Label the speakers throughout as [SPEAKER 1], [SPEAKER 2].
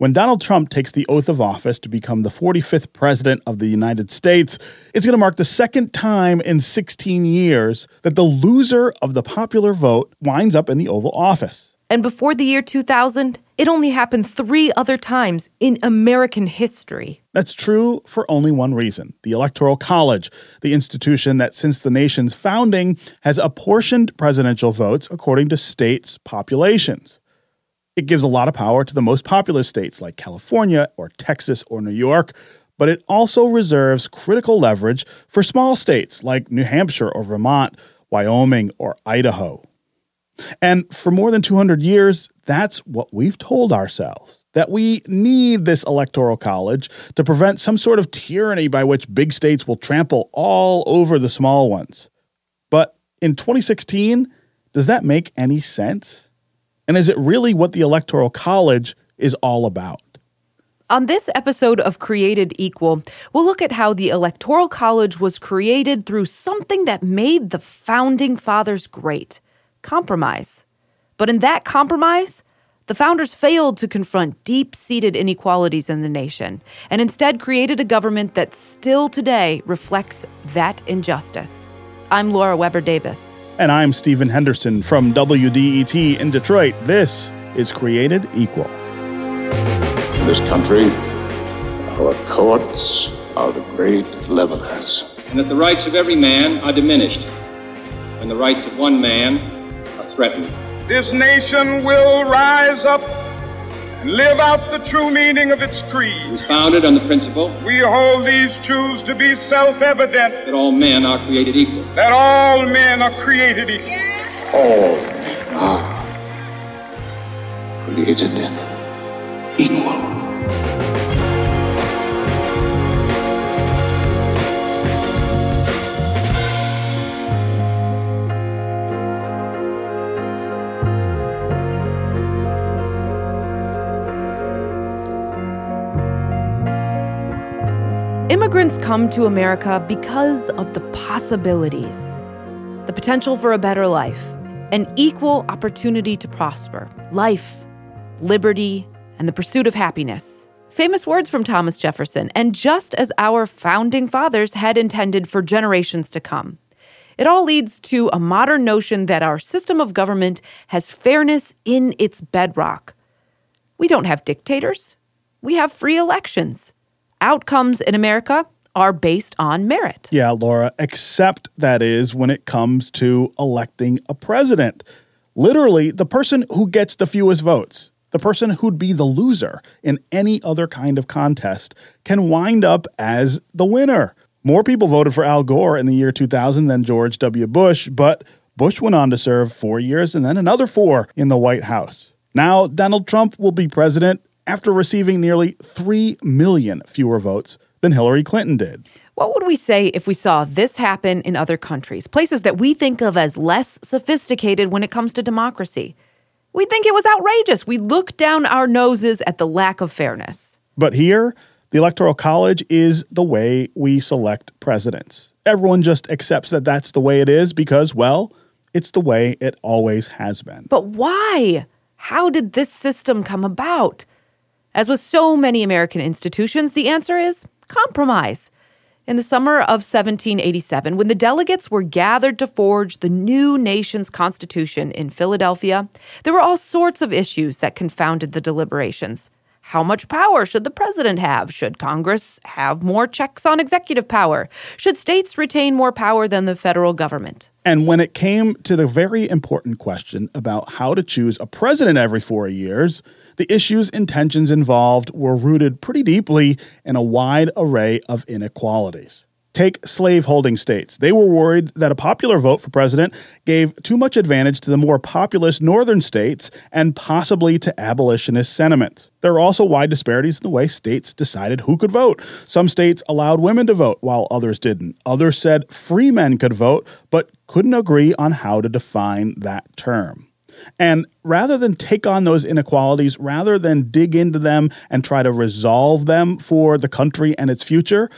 [SPEAKER 1] When Donald Trump takes the oath of office to become the 45th president of the United States, it's going to mark the second time in 16 years that the loser of the popular vote winds up in the Oval Office.
[SPEAKER 2] And before the year 2000, it only happened three other times in American history.
[SPEAKER 1] That's true for only one reason the Electoral College, the institution that since the nation's founding has apportioned presidential votes according to states' populations. It gives a lot of power to the most populous states like California or Texas or New York, but it also reserves critical leverage for small states like New Hampshire or Vermont, Wyoming or Idaho. And for more than 200 years, that's what we've told ourselves that we need this electoral college to prevent some sort of tyranny by which big states will trample all over the small ones. But in 2016, does that make any sense? And is it really what the Electoral College is all about?
[SPEAKER 2] On this episode of Created Equal, we'll look at how the Electoral College was created through something that made the founding fathers great compromise. But in that compromise, the founders failed to confront deep seated inequalities in the nation and instead created a government that still today reflects that injustice. I'm Laura Weber Davis.
[SPEAKER 1] And I'm Stephen Henderson from WDET in Detroit. This is Created Equal.
[SPEAKER 3] In this country, our courts are the great levelers.
[SPEAKER 4] And that the rights of every man are diminished when the rights of one man are threatened.
[SPEAKER 5] This nation will rise up and live out the true meaning of its creed.
[SPEAKER 4] It was founded on the principle
[SPEAKER 5] We hold these truths to be self evident
[SPEAKER 4] that all men are created equal.
[SPEAKER 5] that all men are created equal.
[SPEAKER 3] All men are created equal.
[SPEAKER 2] Immigrants come to America because of the possibilities, the potential for a better life, an equal opportunity to prosper, life, liberty, and the pursuit of happiness. Famous words from Thomas Jefferson, and just as our founding fathers had intended for generations to come. It all leads to a modern notion that our system of government has fairness in its bedrock. We don't have dictators, we have free elections outcomes in America are based on merit.
[SPEAKER 1] Yeah, Laura, except that is when it comes to electing a president. Literally, the person who gets the fewest votes, the person who'd be the loser in any other kind of contest, can wind up as the winner. More people voted for Al Gore in the year 2000 than George W. Bush, but Bush went on to serve four years and then another four in the White House. Now, Donald Trump will be president after receiving nearly 3 million fewer votes than Hillary Clinton did.
[SPEAKER 2] What would we say if we saw this happen in other countries, places that we think of as less sophisticated when it comes to democracy? We'd think it was outrageous. We look down our noses at the lack of fairness.
[SPEAKER 1] But here, the Electoral College is the way we select presidents. Everyone just accepts that that's the way it is because, well, it's the way it always has been.
[SPEAKER 2] But why? How did this system come about? As with so many American institutions, the answer is compromise. In the summer of 1787, when the delegates were gathered to forge the new nation's constitution in Philadelphia, there were all sorts of issues that confounded the deliberations. How much power should the president have? Should Congress have more checks on executive power? Should states retain more power than the federal government?
[SPEAKER 1] And when it came to the very important question about how to choose a president every four years, the issues and tensions involved were rooted pretty deeply in a wide array of inequalities. Take slaveholding states. They were worried that a popular vote for president gave too much advantage to the more populous northern states and possibly to abolitionist sentiments. There were also wide disparities in the way states decided who could vote. Some states allowed women to vote while others didn't. Others said free men could vote, but couldn't agree on how to define that term. And rather than take on those inequalities, rather than dig into them and try to resolve them for the country and its future,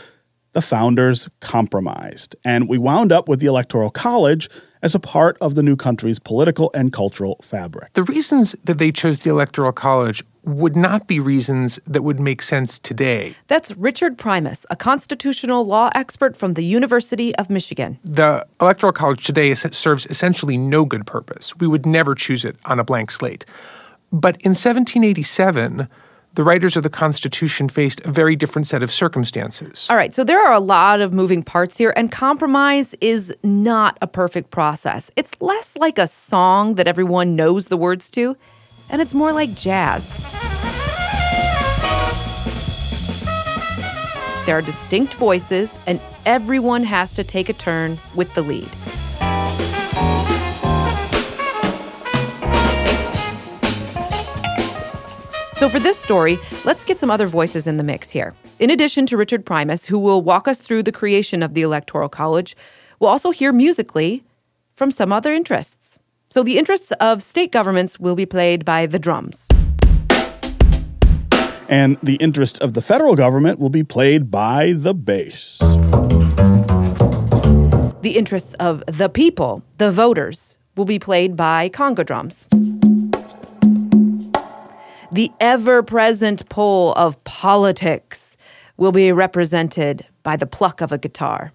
[SPEAKER 1] the founders compromised. And we wound up with the Electoral College as a part of the new country's political and cultural fabric.
[SPEAKER 6] The reasons that they chose the Electoral College would not be reasons that would make sense today.
[SPEAKER 2] That's Richard Primus, a constitutional law expert from the University of Michigan.
[SPEAKER 6] The Electoral College today serves essentially no good purpose. We would never choose it on a blank slate. But in 1787, the writers of the Constitution faced a very different set of circumstances.
[SPEAKER 2] All right, so there are a lot of moving parts here, and compromise is not a perfect process. It's less like a song that everyone knows the words to, and it's more like jazz. There are distinct voices, and everyone has to take a turn with the lead. So, for this story, let's get some other voices in the mix here. In addition to Richard Primus, who will walk us through the creation of the Electoral College, we'll also hear musically from some other interests. So, the interests of state governments will be played by the drums.
[SPEAKER 1] And the interest of the federal government will be played by the bass.
[SPEAKER 2] The interests of the people, the voters, will be played by conga drums the ever present pull of politics will be represented by the pluck of a guitar.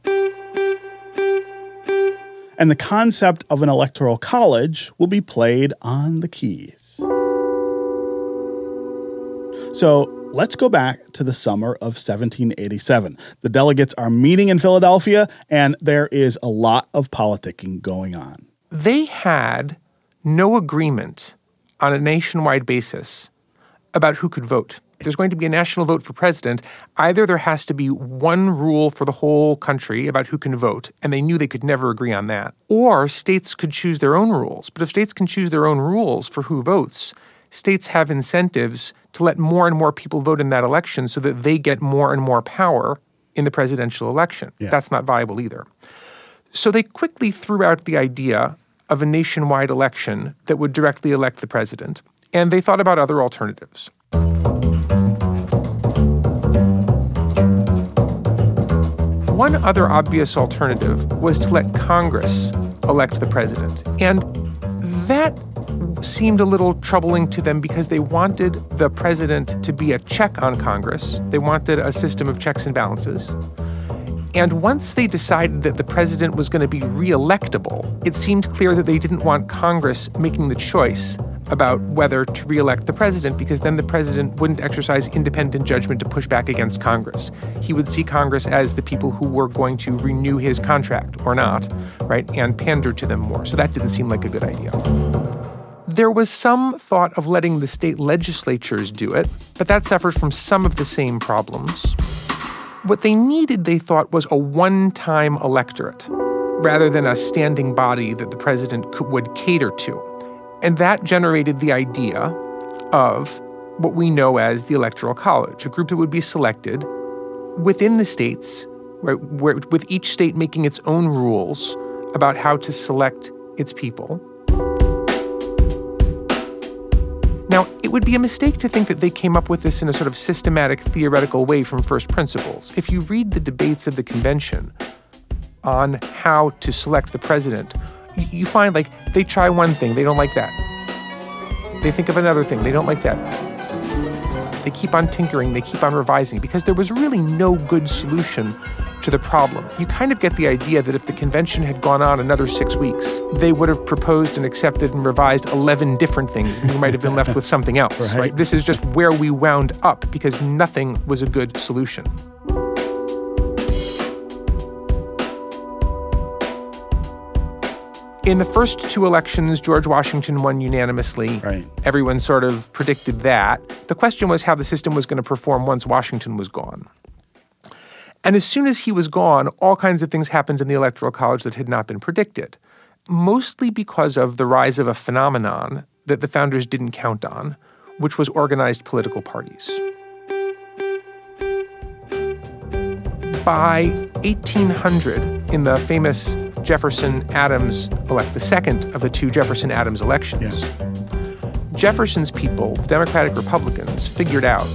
[SPEAKER 1] And the concept of an electoral college will be played on the keys. So let's go back to the summer of 1787. The delegates are meeting in Philadelphia, and there is a lot of politicking going on.
[SPEAKER 6] They had no agreement on a nationwide basis about who could vote. If there's going to be a national vote for president, either there has to be one rule for the whole country about who can vote, and they knew they could never agree on that, or states could choose their own rules. But if states can choose their own rules for who votes, states have incentives to let more and more people vote in that election so that they get more and more power in the presidential election. Yeah. That's not viable either. So they quickly threw out the idea of a nationwide election that would directly elect the president and they thought about other alternatives. One other obvious alternative was to let Congress elect the president. And that seemed a little troubling to them because they wanted the president to be a check on Congress. They wanted a system of checks and balances. And once they decided that the president was going to be reelectable, it seemed clear that they didn't want Congress making the choice about whether to reelect the president because then the president wouldn't exercise independent judgment to push back against Congress. He would see Congress as the people who were going to renew his contract or not, right, and pander to them more. So that didn't seem like a good idea. There was some thought of letting the state legislatures do it, but that suffered from some of the same problems. What they needed, they thought, was a one time electorate rather than a standing body that the president could, would cater to. And that generated the idea of what we know as the Electoral College, a group that would be selected within the states, right, where, with each state making its own rules about how to select its people. Now, it would be a mistake to think that they came up with this in a sort of systematic, theoretical way from first principles. If you read the debates of the convention on how to select the president, you find like they try one thing, they don't like that. They think of another thing, they don't like that. They keep on tinkering, they keep on revising because there was really no good solution to the problem. You kind of get the idea that if the convention had gone on another six weeks, they would have proposed and accepted and revised 11 different things, and we might have been left with something else, right. right? This is just where we wound up because nothing was a good solution. In the first two elections, George Washington won unanimously.
[SPEAKER 1] Right.
[SPEAKER 6] Everyone sort of predicted that. The question was how the system was going to perform once Washington was gone. And as soon as he was gone, all kinds of things happened in the Electoral College that had not been predicted, mostly because of the rise of a phenomenon that the founders didn't count on, which was organized political parties. By 1800, in the famous Jefferson Adams elect the second of the two Jefferson Adams elections. Jefferson's people, Democratic Republicans, figured out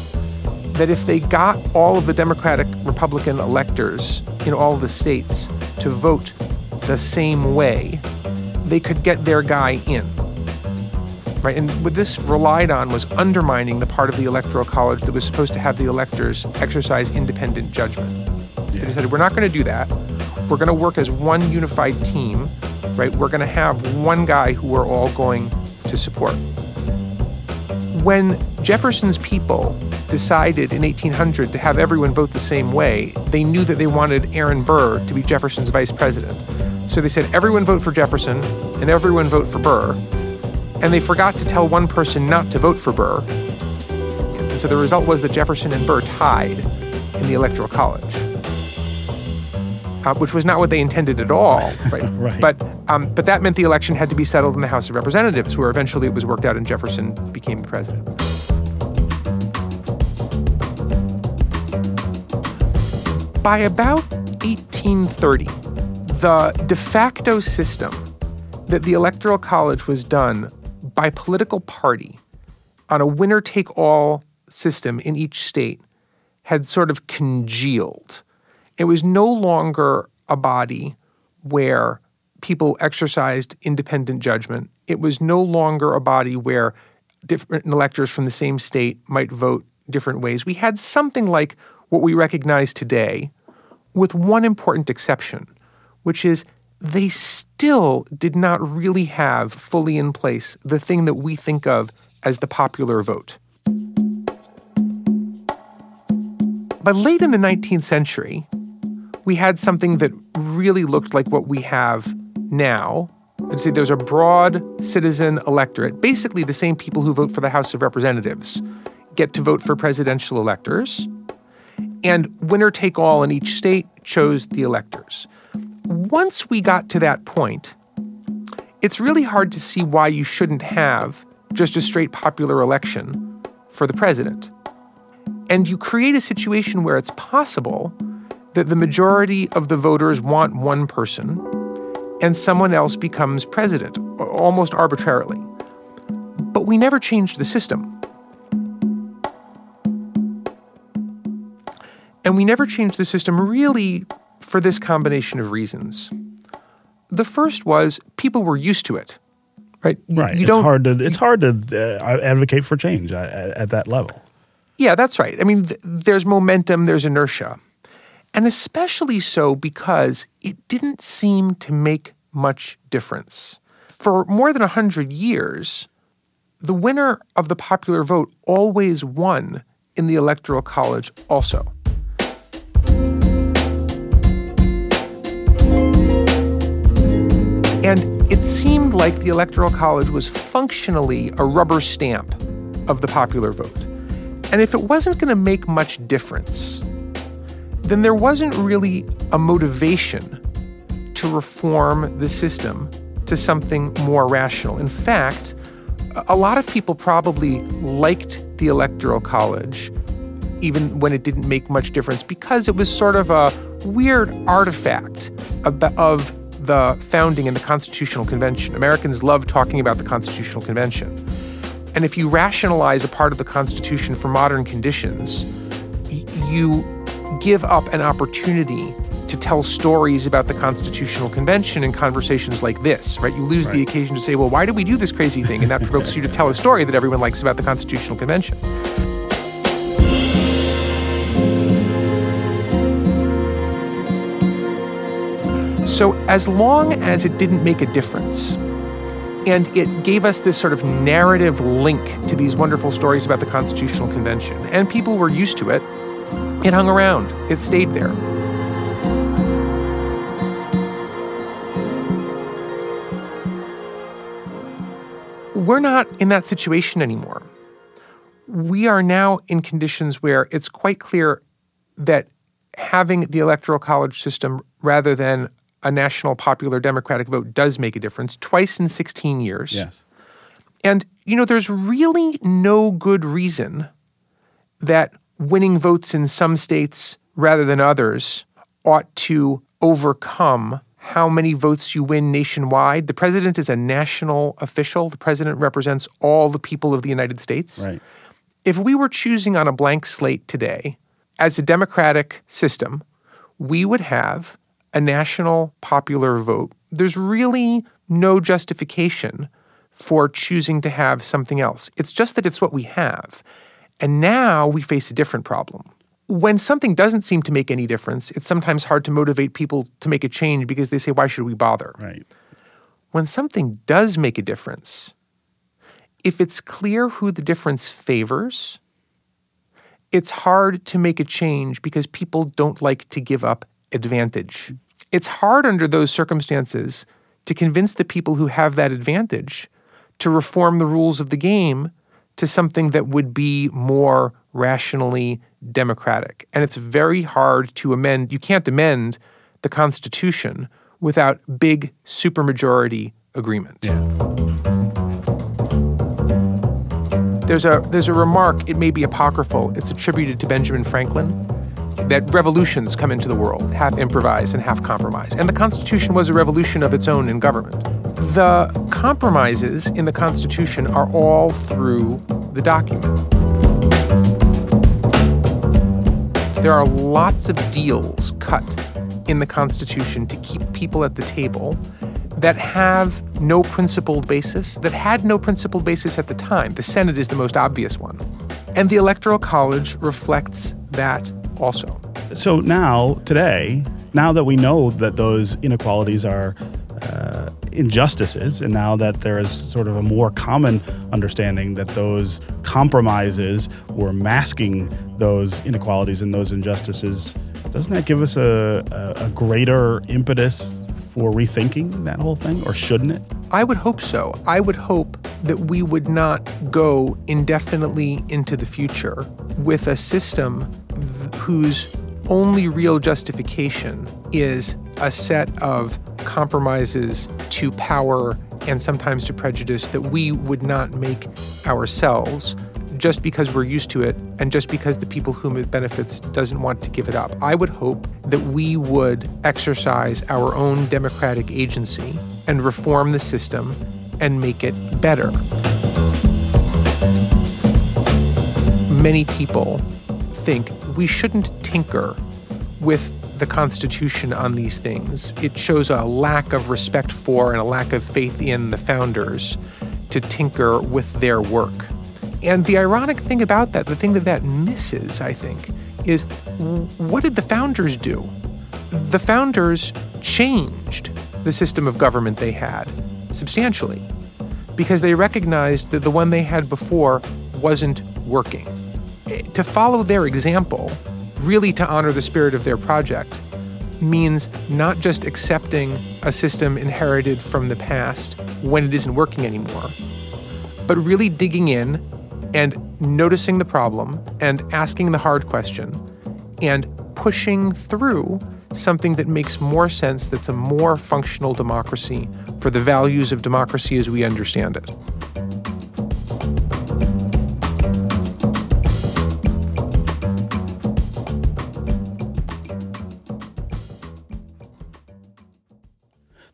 [SPEAKER 6] that if they got all of the Democratic Republican electors in all the states to vote the same way, they could get their guy in. right? And what this relied on was undermining the part of the Electoral College that was supposed to have the electors exercise independent judgment. Yeah. They said, we're not going to do that. We're going to work as one unified team, right? We're going to have one guy who we're all going to support. When Jefferson's people decided in 1800 to have everyone vote the same way, they knew that they wanted Aaron Burr to be Jefferson's vice president. So they said, everyone vote for Jefferson and everyone vote for Burr. And they forgot to tell one person not to vote for Burr. And so the result was that Jefferson and Burr tied in the Electoral College. Uh, which was not what they intended at all, right?
[SPEAKER 1] right.
[SPEAKER 6] But um, but that meant the election had to be settled in the House of Representatives, where eventually it was worked out and Jefferson became president. By about 1830, the de facto system that the Electoral College was done by political party on a winner take all system in each state had sort of congealed. It was no longer a body where people exercised independent judgment. It was no longer a body where different electors from the same state might vote different ways. We had something like what we recognize today, with one important exception, which is they still did not really have fully in place the thing that we think of as the popular vote. But late in the 19th century, we had something that really looked like what we have now. See, there's a broad citizen electorate, basically the same people who vote for the House of Representatives get to vote for presidential electors. And winner take all in each state chose the electors once we got to that point, it's really hard to see why you shouldn't have just a straight popular election for the president. And you create a situation where it's possible that the majority of the voters want one person and someone else becomes president, almost arbitrarily. But we never changed the system. And we never changed the system really for this combination of reasons. The first was people were used to it, right?
[SPEAKER 1] Right. You it's hard to it's hard to uh, advocate for change at, at, that level.
[SPEAKER 6] Yeah, that's right. I mean, th- there's momentum, there's inertia, and especially so because it didn't seem to make much difference for more than hundred years. The winner of the popular vote always won in the electoral college, also. And it seemed like the Electoral College was functionally a rubber stamp of the popular vote. And if it wasn't going to make much difference, then there wasn't really a motivation to reform the system to something more rational. In fact, a lot of people probably liked the Electoral College even when it didn't make much difference because it was sort of a weird artifact of the founding and the Constitutional Convention. Americans love talking about the Constitutional Convention. And if you rationalize a part of the Constitution for modern conditions, you give up an opportunity to tell stories about the Constitutional Convention in conversations like this, right? You lose right. the occasion to say, well, why did we do this crazy thing? And that provokes you to tell a story that everyone likes about the Constitutional Convention. So, as long as it didn't make a difference, and it gave us this sort of narrative link to these wonderful stories about the Constitutional Convention, and people were used to it, it hung around, it stayed there. We're not in that situation anymore. We are now in conditions where it's quite clear that having the electoral college system rather than a national popular democratic vote does make a difference twice in 16 years.
[SPEAKER 1] Yes.
[SPEAKER 6] And, you know, there's really no good reason that winning votes in some states rather than others ought to overcome how many votes you win nationwide. The president is a national official, the president represents all the people of the United States.
[SPEAKER 1] Right.
[SPEAKER 6] If we were choosing on a blank slate today, as a democratic system, we would have a national popular vote, there's really no justification for choosing to have something else. It's just that it's what we have. And now we face a different problem. When something doesn't seem to make any difference, it's sometimes hard to motivate people to make a change because they say, why should we bother?
[SPEAKER 1] Right.
[SPEAKER 6] When something does make a difference, if it's clear who the difference favors, it's hard to make a change because people don't like to give up advantage. It's hard under those circumstances to convince the people who have that advantage to reform the rules of the game to something that would be more rationally democratic. And it's very hard to amend. You can't amend the Constitution without big supermajority agreement.
[SPEAKER 1] Yeah.
[SPEAKER 6] There's a there's a remark, it may be apocryphal, it's attributed to Benjamin Franklin that revolutions come into the world, half improvised and half compromised. And the Constitution was a revolution of its own in government. The compromises in the Constitution are all through the document. There are lots of deals cut in the Constitution to keep people at the table that have no principled basis, that had no principled basis at the time. The Senate is the most obvious one. And the Electoral College reflects that also.
[SPEAKER 1] So now, today, now that we know that those inequalities are injustices, and now that there is sort of a more common understanding that those compromises were masking those inequalities and those injustices, doesn't that give us a, a, a greater impetus for rethinking that whole thing, or shouldn't it?
[SPEAKER 6] I would hope so. I would hope that we would not go indefinitely into the future with a system th- whose only real justification is a set of compromises to power and sometimes to prejudice that we would not make ourselves just because we're used to it and just because the people whom it benefits doesn't want to give it up. I would hope that we would exercise our own democratic agency and reform the system and make it better. Many people think we shouldn't tinker with the Constitution on these things. It shows a lack of respect for and a lack of faith in the founders to tinker with their work. And the ironic thing about that, the thing that that misses, I think, is what did the founders do? The founders changed the system of government they had substantially because they recognized that the one they had before wasn't working. To follow their example, really to honor the spirit of their project, means not just accepting a system inherited from the past when it isn't working anymore, but really digging in and noticing the problem and asking the hard question and pushing through something that makes more sense, that's a more functional democracy for the values of democracy as we understand it.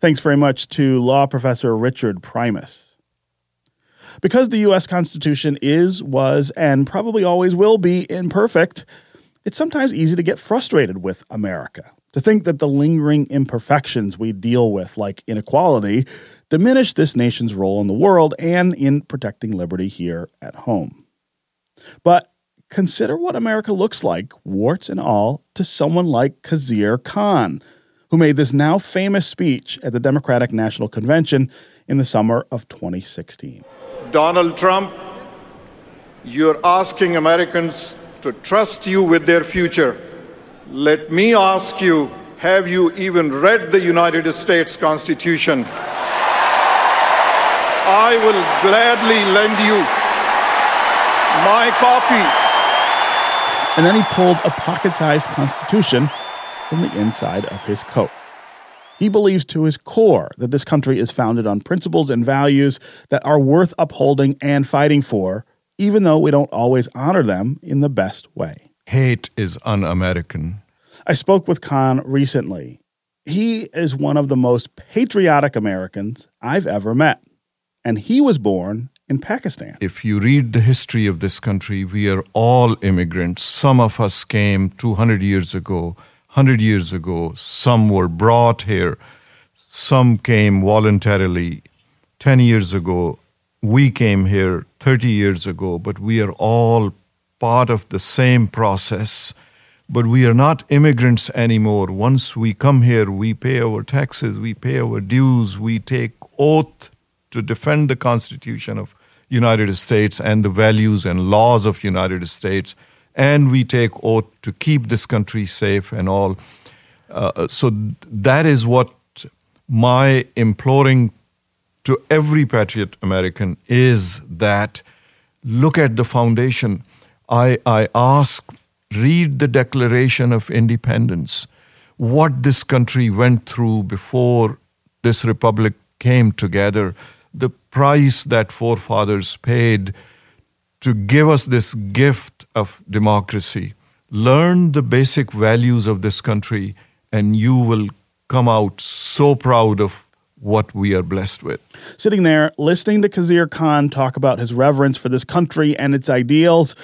[SPEAKER 1] Thanks very much to law professor Richard Primus. Because the U.S. Constitution is, was, and probably always will be imperfect, it's sometimes easy to get frustrated with America, to think that the lingering imperfections we deal with, like inequality, diminish this nation's role in the world and in protecting liberty here at home. But consider what America looks like, warts and all, to someone like Khizr Khan, who made this now famous speech at the Democratic National Convention in the summer of 2016.
[SPEAKER 5] Donald Trump, you're asking Americans to trust you with their future. Let me ask you have you even read the United States Constitution? I will gladly lend you my copy.
[SPEAKER 1] And then he pulled a pocket sized Constitution from the inside of his coat. He believes to his core that this country is founded on principles and values that are worth upholding and fighting for, even though we don't always honor them in the best way.
[SPEAKER 7] Hate is un American.
[SPEAKER 1] I spoke with Khan recently. He is one of the most patriotic Americans I've ever met, and he was born in Pakistan.
[SPEAKER 7] If you read the history of this country, we are all immigrants. Some of us came 200 years ago 100 years ago. Some were brought here. Some came voluntarily 10 years ago. we came here 30 years ago, but we are all part of the same process. But we are not immigrants anymore. Once we come here, we pay our taxes, we pay our dues, we take oath to defend the Constitution of United States and the values and laws of United States, and we take oath to keep this country safe and all. Uh, so that is what my imploring to every patriot American is that look at the foundation. I, I ask, read the Declaration of Independence, what this country went through before this republic came together, the price that forefathers paid to give us this gift of democracy. Learn the basic values of this country, and you will come out so proud of what we are blessed with.
[SPEAKER 1] Sitting there, listening to Khizr Khan talk about his reverence for this country and its ideals,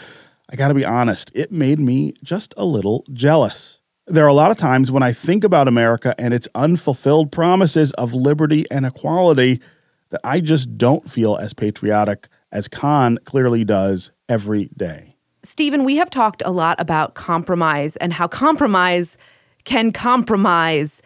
[SPEAKER 1] I got to be honest, it made me just a little jealous. There are a lot of times when I think about America and its unfulfilled promises of liberty and equality that I just don't feel as patriotic as Khan clearly does every day.
[SPEAKER 2] Stephen, we have talked a lot about compromise and how compromise can compromise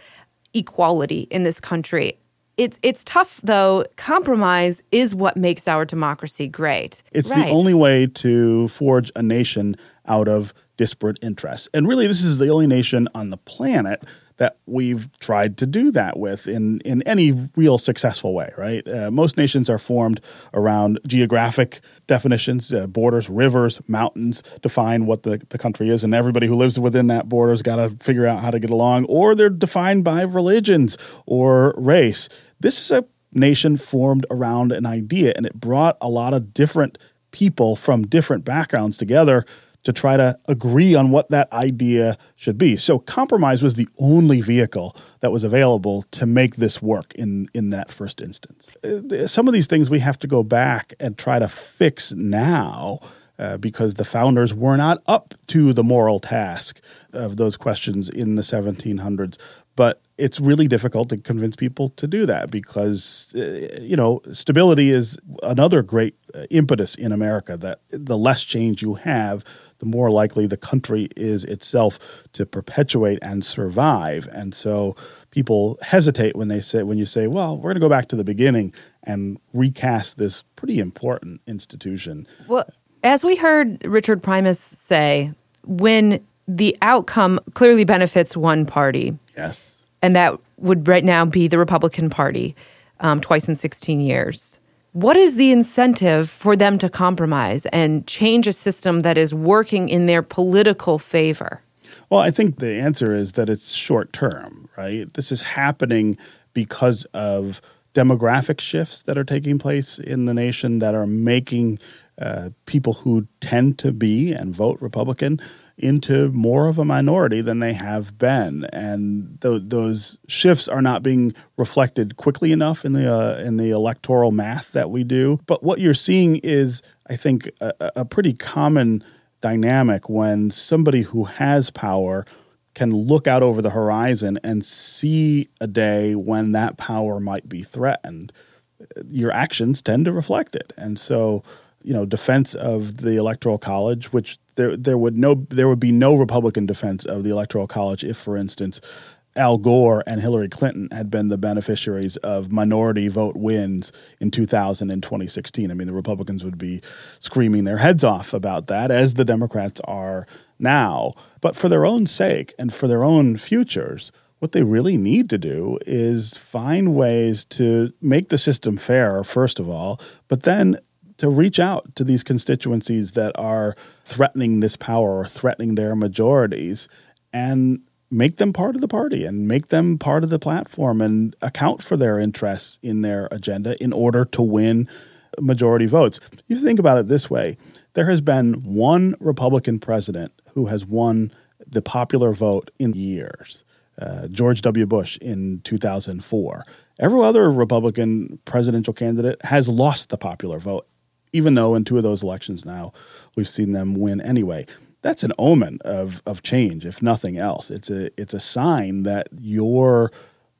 [SPEAKER 2] equality in this country. It's it's tough though. Compromise is what makes our democracy great.
[SPEAKER 1] It's
[SPEAKER 2] right.
[SPEAKER 1] the only way to forge a nation out of disparate interests. And really this is the only nation on the planet that we've tried to do that with in, in any real successful way, right? Uh, most nations are formed around geographic definitions, uh, borders, rivers, mountains define what the, the country is, and everybody who lives within that border's got to figure out how to get along, or they're defined by religions or race. This is a nation formed around an idea, and it brought a lot of different people from different backgrounds together to try to agree on what that idea should be. So compromise was the only vehicle that was available to make this work in in that first instance. Uh, some of these things we have to go back and try to fix now. Uh, because the founders were not up to the moral task of those questions in the 1700s. But it's really difficult to convince people to do that because uh, you know stability is another great uh, impetus in America that the less change you have the more likely the country is itself to perpetuate and survive. And so people hesitate when they say when you say well we're going to go back to the beginning and recast this pretty important institution.
[SPEAKER 2] Well as we heard Richard Primus say when the outcome clearly benefits one party
[SPEAKER 1] yes
[SPEAKER 2] and that would right now be the Republican Party um, twice in 16 years. What is the incentive for them to compromise and change a system that is working in their political favor?
[SPEAKER 1] Well, I think the answer is that it's short term, right? This is happening because of demographic shifts that are taking place in the nation that are making uh, people who tend to be and vote Republican into more of a minority than they have been, and th- those shifts are not being reflected quickly enough in the uh, in the electoral math that we do. But what you're seeing is, I think, a, a pretty common dynamic when somebody who has power can look out over the horizon and see a day when that power might be threatened. Your actions tend to reflect it, and so you know defense of the electoral college, which there there would no there would be no Republican defense of the electoral college if, for instance, Al Gore and Hillary Clinton had been the beneficiaries of minority vote wins in 2000 and 2016. I mean, the Republicans would be screaming their heads off about that, as the Democrats are now. But for their own sake and for their own futures, what they really need to do is find ways to make the system fair, first of all, but then to reach out to these constituencies that are threatening this power or threatening their majorities and make them part of the party and make them part of the platform and account for their interests in their agenda in order to win majority votes. You think about it this way there has been one Republican president who has won the popular vote in years. Uh, George W. Bush in 2004. Every other Republican presidential candidate has lost the popular vote even though in two of those elections now we've seen them win anyway. That's an omen of, of change, if nothing else. It's a it's a sign that your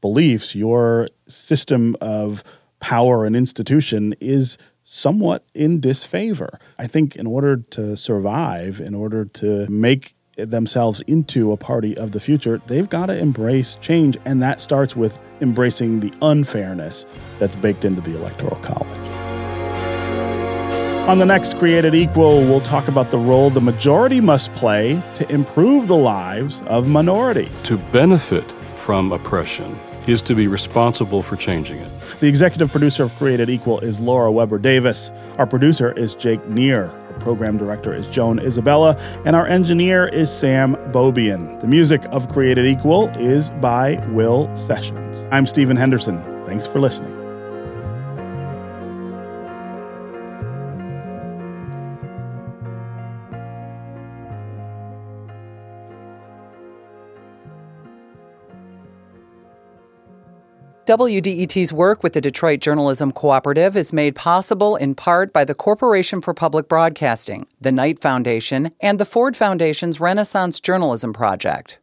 [SPEAKER 1] beliefs, your system of power and institution is somewhat in disfavor. I think in order to survive, in order to make themselves into a party of the future, they've got to embrace change. And that starts with embracing the unfairness that's baked into the Electoral College. On the next Created Equal, we'll talk about the role the majority must play to improve the lives of minorities.
[SPEAKER 8] To benefit from oppression is to be responsible for changing it.
[SPEAKER 1] The executive producer of Created Equal is Laura Weber Davis. Our producer is Jake Neher. Our program director is Joan Isabella. And our engineer is Sam Bobian. The music of Created Equal is by Will Sessions. I'm Stephen Henderson. Thanks for listening.
[SPEAKER 9] WDET's work with the Detroit Journalism Cooperative is made possible in part by the Corporation for Public Broadcasting, the Knight Foundation, and the Ford Foundation's Renaissance Journalism Project.